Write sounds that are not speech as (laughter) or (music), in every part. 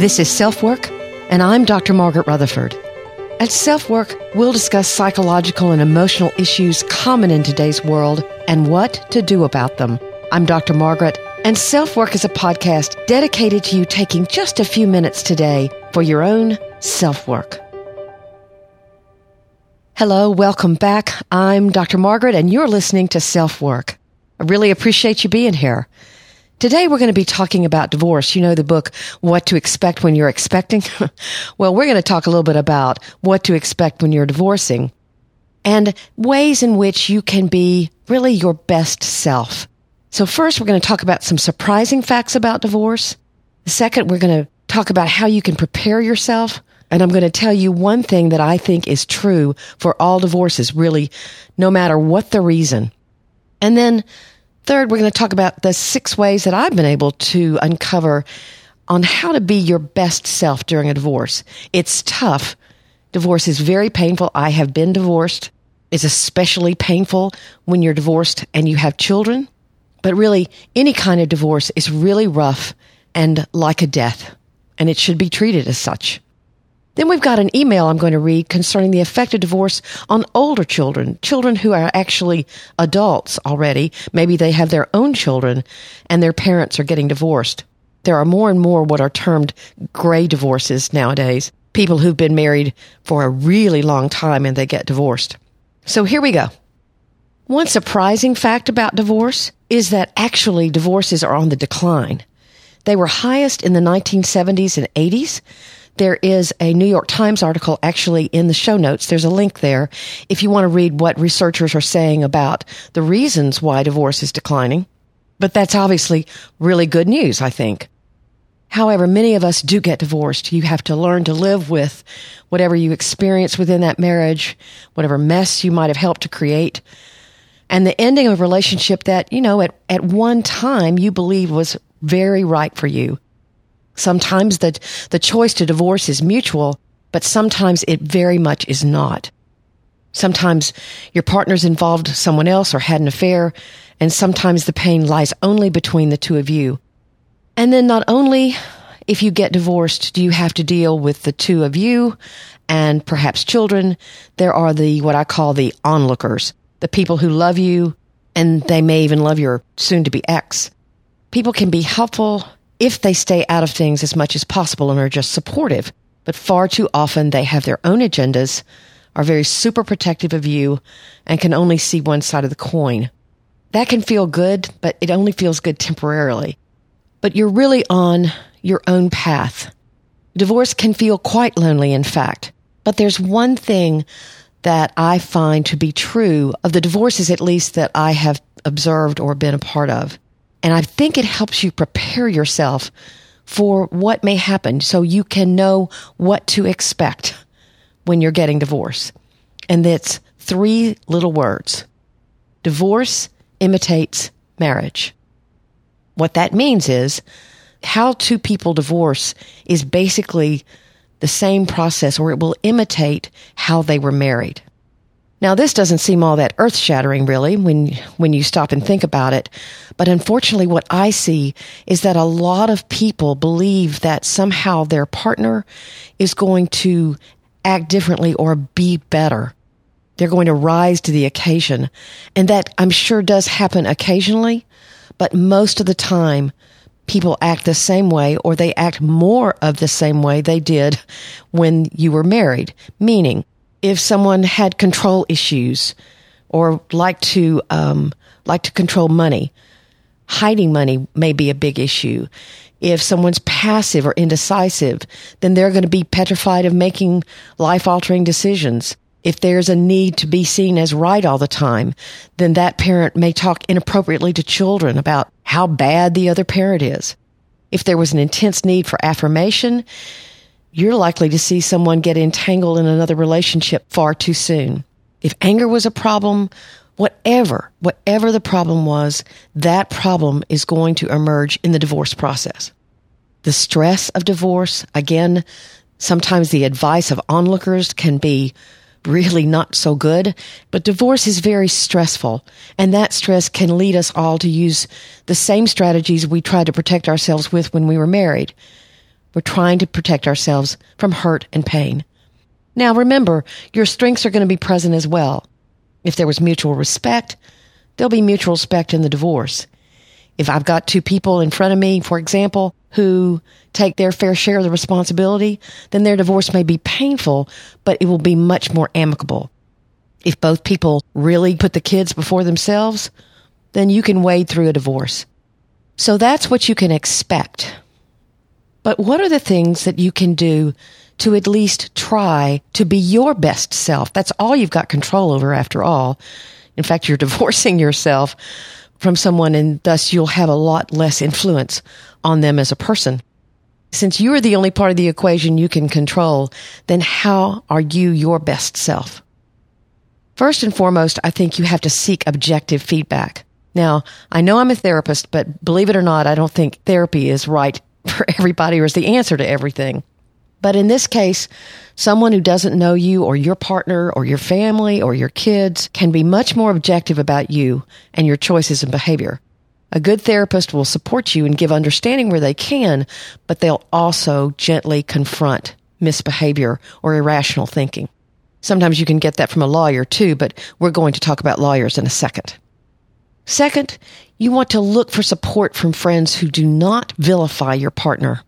This is Self Work, and I'm Dr. Margaret Rutherford. At Self Work, we'll discuss psychological and emotional issues common in today's world and what to do about them. I'm Dr. Margaret, and Self Work is a podcast dedicated to you taking just a few minutes today for your own self work. Hello, welcome back. I'm Dr. Margaret, and you're listening to Self Work. I really appreciate you being here. Today we're going to be talking about divorce. You know the book, What to Expect When You're Expecting? (laughs) well, we're going to talk a little bit about what to expect when you're divorcing and ways in which you can be really your best self. So first, we're going to talk about some surprising facts about divorce. Second, we're going to talk about how you can prepare yourself. And I'm going to tell you one thing that I think is true for all divorces, really, no matter what the reason. And then Third, we're going to talk about the six ways that I've been able to uncover on how to be your best self during a divorce. It's tough. Divorce is very painful. I have been divorced. It's especially painful when you're divorced and you have children. But really, any kind of divorce is really rough and like a death, and it should be treated as such. Then we've got an email I'm going to read concerning the effect of divorce on older children, children who are actually adults already. Maybe they have their own children and their parents are getting divorced. There are more and more what are termed gray divorces nowadays. People who've been married for a really long time and they get divorced. So here we go. One surprising fact about divorce is that actually divorces are on the decline. They were highest in the 1970s and 80s there is a New York Times article actually in the show notes. There's a link there if you want to read what researchers are saying about the reasons why divorce is declining. But that's obviously really good news, I think. However, many of us do get divorced. You have to learn to live with whatever you experience within that marriage, whatever mess you might have helped to create, and the ending of a relationship that, you know, at, at one time you believe was very right for you. Sometimes the, the choice to divorce is mutual, but sometimes it very much is not. Sometimes your partner's involved someone else or had an affair, and sometimes the pain lies only between the two of you. And then not only if you get divorced do you have to deal with the two of you and perhaps children, there are the what I call the onlookers, the people who love you and they may even love your soon to be ex. People can be helpful if they stay out of things as much as possible and are just supportive. But far too often they have their own agendas, are very super protective of you, and can only see one side of the coin. That can feel good, but it only feels good temporarily. But you're really on your own path. Divorce can feel quite lonely, in fact. But there's one thing that I find to be true of the divorces, at least that I have observed or been a part of. And I think it helps you prepare yourself for what may happen so you can know what to expect when you're getting divorced. And that's three little words. Divorce imitates marriage. What that means is how two people divorce is basically the same process or it will imitate how they were married. Now, this doesn't seem all that earth shattering, really, when, when you stop and think about it. But unfortunately, what I see is that a lot of people believe that somehow their partner is going to act differently or be better. They're going to rise to the occasion. And that I'm sure does happen occasionally, but most of the time, people act the same way or they act more of the same way they did when you were married. Meaning, if someone had control issues or like to um, like to control money, hiding money may be a big issue. If someone's passive or indecisive, then they're going to be petrified of making life altering decisions. If there's a need to be seen as right all the time, then that parent may talk inappropriately to children about how bad the other parent is. If there was an intense need for affirmation, you're likely to see someone get entangled in another relationship far too soon. If anger was a problem, whatever, whatever the problem was, that problem is going to emerge in the divorce process. The stress of divorce, again, sometimes the advice of onlookers can be really not so good, but divorce is very stressful, and that stress can lead us all to use the same strategies we tried to protect ourselves with when we were married We're trying to protect ourselves from hurt and pain. Now remember, your strengths are going to be present as well. If there was mutual respect, there'll be mutual respect in the divorce. If I've got two people in front of me, for example, who take their fair share of the responsibility, then their divorce may be painful, but it will be much more amicable. If both people really put the kids before themselves, then you can wade through a divorce. So that's what you can expect. But what are the things that you can do to at least try to be your best self? That's all you've got control over after all. In fact, you're (laughs) divorcing yourself from someone and thus you'll have a lot less influence on them as a person. Since you are the only part of the equation you can control, then how are you your best self? First and foremost, I think you have to seek objective feedback. Now, I know I'm a therapist, but believe it or not, I don't think therapy is right for everybody or is the answer to everything. But in this case, someone who doesn't know you or your partner or your family or your kids can be much more objective about you and your choices and behavior. A good therapist will support you and give understanding where they can, but they'll also gently confront misbehavior or irrational thinking. Sometimes you can get that from a lawyer too, but we're going to talk about lawyers in a second. Second, you want to look for support from friends who do not vilify your partner.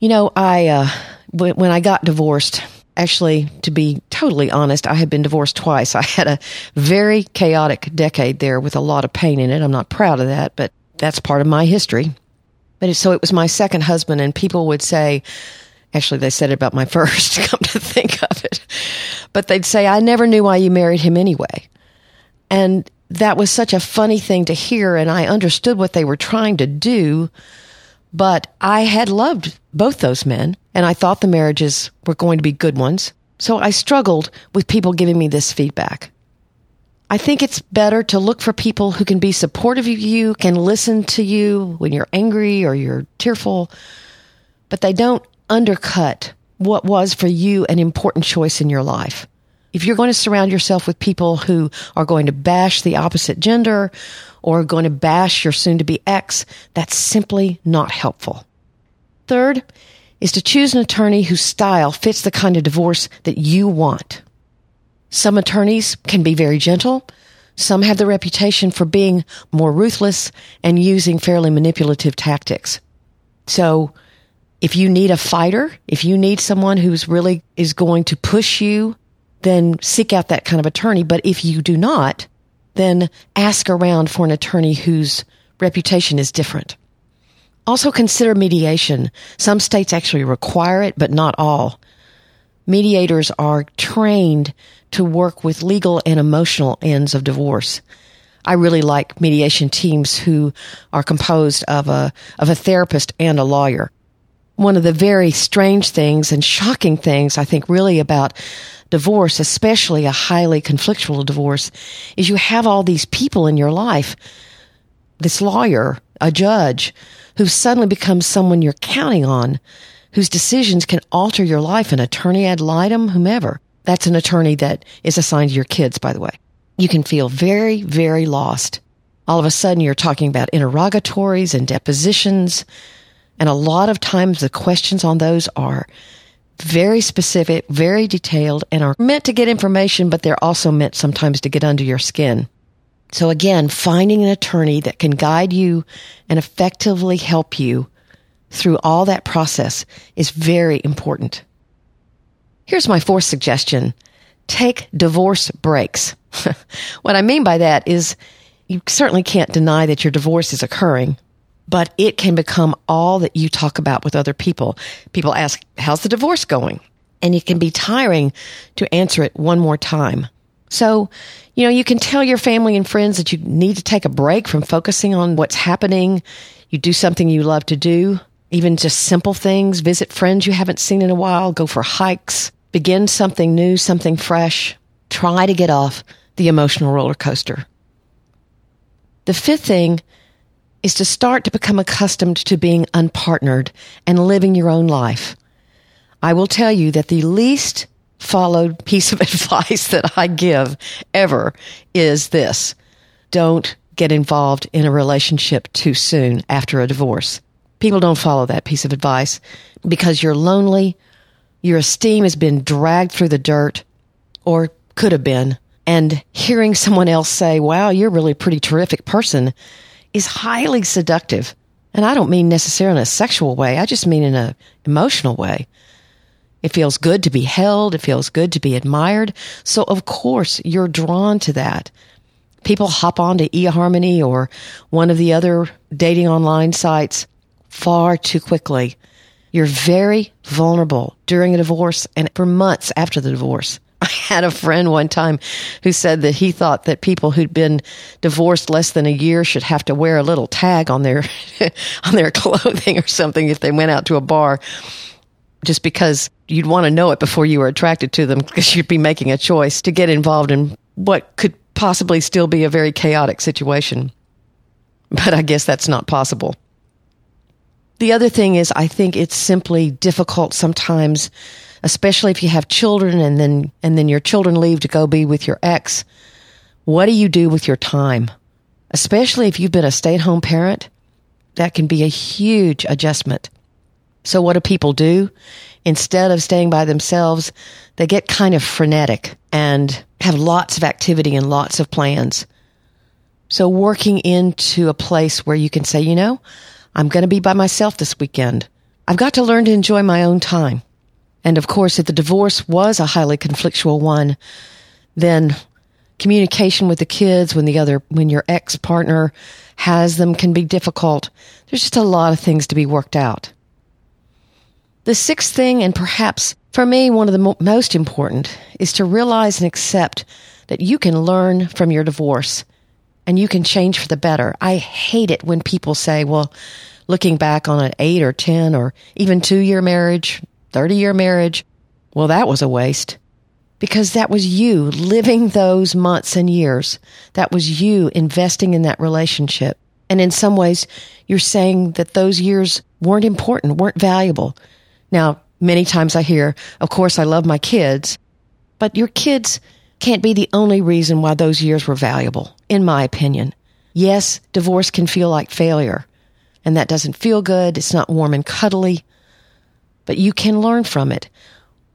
You know, I, uh, when I got divorced, actually, to be totally honest, I had been divorced twice. (laughs) I had a very chaotic decade there with a lot of pain in it. I'm not proud of that, but that's part of my history. But it, so it was my second husband, and people would say, actually, they said it about my (laughs) first, come to think of it. But they'd say, I never knew why you married him anyway. And that was such a funny thing to hear, and I understood what they were trying to do. But I had loved both those men, and I thought the marriages were going to be good ones. So I struggled with people giving me this feedback. I think it's better to look for people who can be supportive of you, can listen to you when you're angry or you're tearful, but they don't undercut what was for you an important choice in your life. If you're going to surround yourself with people who are going to bash the opposite gender or going to bash your soon to be ex, that's simply not helpful. Third is to choose an attorney whose style fits the kind of divorce that you want. Some attorneys can be very gentle. Some have the reputation for being more ruthless and using fairly manipulative tactics. So if you need a fighter, if you need someone who's really is going to push you then seek out that kind of attorney. But if you do not, then ask around for an attorney whose reputation is different. Also consider mediation. Some states actually require it, but not all. Mediators are trained to work with legal and emotional ends of divorce. I really like mediation teams who are composed of a, of a therapist and a lawyer. One of the very strange things and shocking things I think really about divorce, especially a highly conflictual divorce, is you have all these people in your life, this lawyer, a judge, who suddenly becomes someone you're counting on, whose decisions can alter your life, an attorney ad litem, whomever. That's an attorney that is assigned to your kids, by the way. You can feel very, very lost. All of a sudden, you're talking about interrogatories and depositions. And a lot of times the questions on those are very specific, very detailed, and are meant to get information, but they're also meant sometimes to get under your skin. So again, finding an attorney that can guide you and effectively help you through all that process is very important. Here's my fourth suggestion. Take divorce breaks. (laughs) what I mean by that is you certainly can't deny that your divorce is occurring but it can become all that you talk about with other people. People ask, how's the divorce going? And it can be tiring to answer it one more time. So, you know, you can tell your family and friends that you need to take a break from focusing on what's happening. You do something you love to do, even just simple things, visit friends you haven't seen in a while, go for hikes, begin something new, something fresh. Try to get off the emotional roller coaster. The fifth thing is to start to become accustomed to being unpartnered and living your own life. I will tell you that the least followed piece of (laughs) advice that I give ever is this. Don't get involved in a relationship too soon after a divorce. People don't follow that piece of advice because you're lonely, your esteem has been dragged through the dirt, or could have been. And hearing someone else say, wow, you're really a pretty terrific person is highly seductive. And I don't mean necessarily in a sexual way. I just mean in an emotional way. It feels good to be held. It feels good to be admired. So of course you're drawn to that. People hop onto eHarmony or one of the other dating online sites far too quickly. You're very vulnerable during a divorce and for months after the divorce. Had a friend one time who said that he thought that people who'd been divorced less than a year should have to wear a little tag on their (laughs) on their clothing or something if they went out to a bar just because you'd want to know it before you were attracted to them because you'd be making a choice to get involved in what could possibly still be a very chaotic situation. But I guess that's not possible. The other thing is I think it's simply difficult sometimes especially if you have children and then and then your children leave to go be with your ex. What do you do with your time? Especially if you've been a stay-at-home parent, that can be a huge adjustment. So what do people do? Instead of staying by themselves, they get kind of frenetic and have lots of activity and lots of plans. So working into a place where you can say, you know, I'm going to be by myself this weekend. I've got to learn to enjoy my own time. And of course, if the divorce was a highly conflictual one, then communication with the kids when the other, when your ex partner has them can be difficult. There's just a lot of things to be worked out. The sixth thing, and perhaps for me, one of the mo- most important, is to realize and accept that you can learn from your divorce and you can change for the better. I hate it when people say, well, looking back on an eight or 10 or even two year marriage, 30 year marriage. Well, that was a waste because that was you living those months and years. That was you investing in that relationship. And in some ways, you're saying that those years weren't important, weren't valuable. Now, many times I hear, of course, I love my kids, but your kids can't be the only reason why those years were valuable, in my opinion. Yes, divorce can feel like failure, and that doesn't feel good. It's not warm and cuddly but you can learn from it.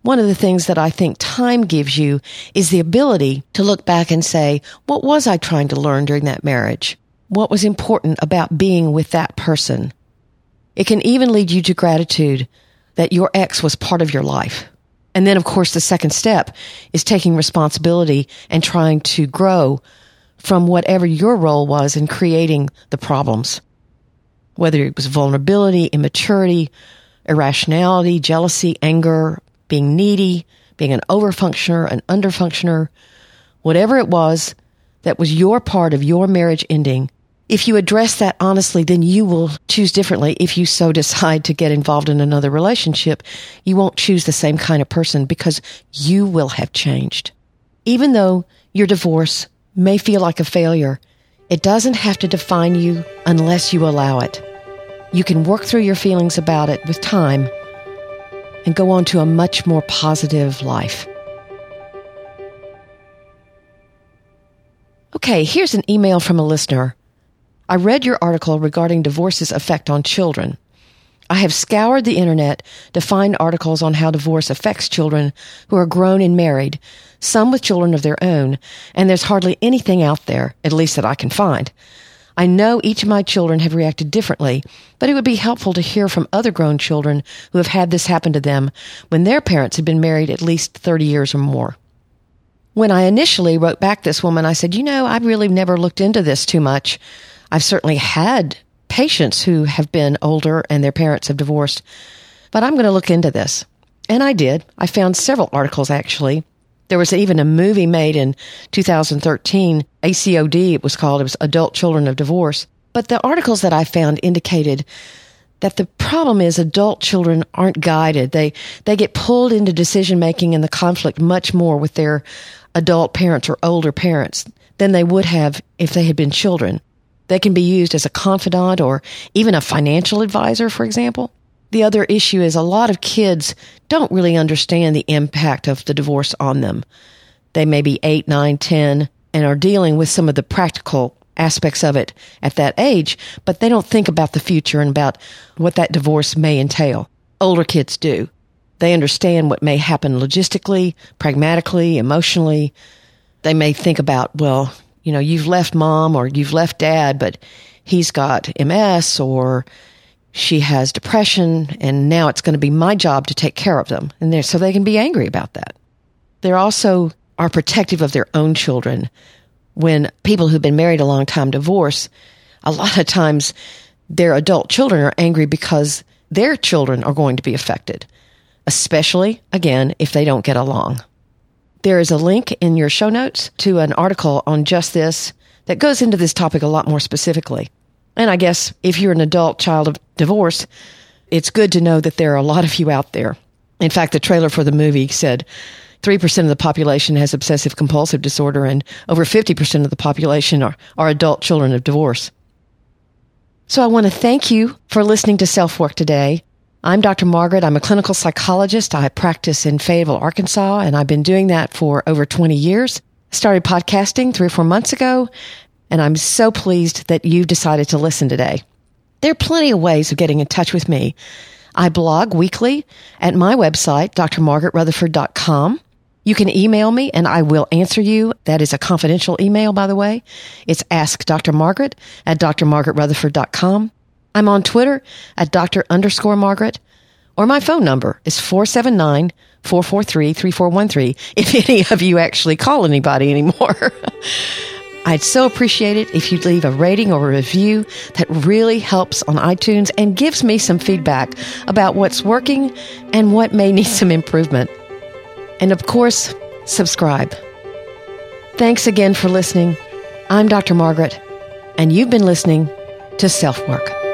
One of the things that I think time gives you is the ability to look back and say, what was I trying to learn during that marriage? What was important about being with that person? It can even lead you to gratitude that your ex was part of your life. And then, of course, the second step is taking responsibility and trying to grow from whatever your role was in creating the problems. Whether it was vulnerability, immaturity, irrationality, jealousy, anger, being needy, being an overfunctioner, an underfunctioner, whatever it was that was your part of your marriage ending, if you address that honestly, then you will choose differently. If you so decide to get involved in another relationship, you won't choose the same kind of person because you will have changed. Even though your divorce may feel like a failure, it doesn't have to define you unless you allow it. You can work through your feelings about it with time and go on to a much more positive life. Okay, here's an email from a listener. I read your article regarding divorce's effect on children. I have scoured the internet to find articles on how divorce affects children who are grown and married, some with children of their own, and there's hardly anything out there, at least that I can find, I know each of my children have reacted differently, but it would be helpful to hear from other grown children who have had this happen to them when their parents had been married at least 30 years or more. When I initially wrote back this woman, I said, you know, I've really never looked into this too much. I've certainly had patients who have been older and their parents have divorced, but I'm going to look into this. And I did. I found several articles actually there was even a movie made in 2013, ACOD, it was called. It was Adult Children of Divorce. But the articles that I found indicated that the problem is adult children aren't guided. They, they get pulled into decision making and the conflict much more with their adult parents or older parents than they would have if they had been children. They can be used as a confidant or even a financial advisor, for example. The other issue is a lot of kids don't really understand the impact of the divorce on them. They may be eight, nine, ten, and are dealing with some of the practical aspects of it at that age, but they don't think about the future and about what that divorce may entail. Older kids do. They understand what may happen logistically, pragmatically, emotionally. They may think about, well, you know, you've left mom or you've left dad, but he's got MS or she has depression and now it's going to be my job to take care of them. And so they can be angry about that. They're also are protective of their own children. When people who've been married a long time divorce, a lot of times their adult children are angry because their children are going to be affected, especially, again, if they don't get along. There is a link in your show notes to an article on just this that goes into this topic a lot more specifically. And I guess if you're an adult child of divorce, it's good to know that there are a lot of you out there. In fact, the trailer for the movie said 3% of the population has obsessive compulsive disorder and over 50% of the population are, are adult children of divorce. So I want to thank you for listening to Self Work today. I'm Dr. Margaret. I'm a clinical psychologist. I practice in Fayetteville, Arkansas, and I've been doing that for over 20 years. Started podcasting three or four months ago, and I'm so pleased that you decided to listen today. There are plenty of ways of getting in touch with me. I blog weekly at my website, drmargaretrutherford.com. You can email me and I will answer you. That is a confidential email, by the way. It's ask Dr. Margaret at drmargaretrutherford.com. I'm on Twitter at Dr. underscore Margaret, or my phone number is 479 443 3413 if (laughs) any of you actually call anybody anymore. (laughs) I'd so appreciate it if you'd leave a rating or a review that really helps on iTunes and gives me some feedback about what's working and what may need some improvement. And of course, subscribe. Thanks again for listening. I'm Dr. Margaret, and you've been listening to Self Work.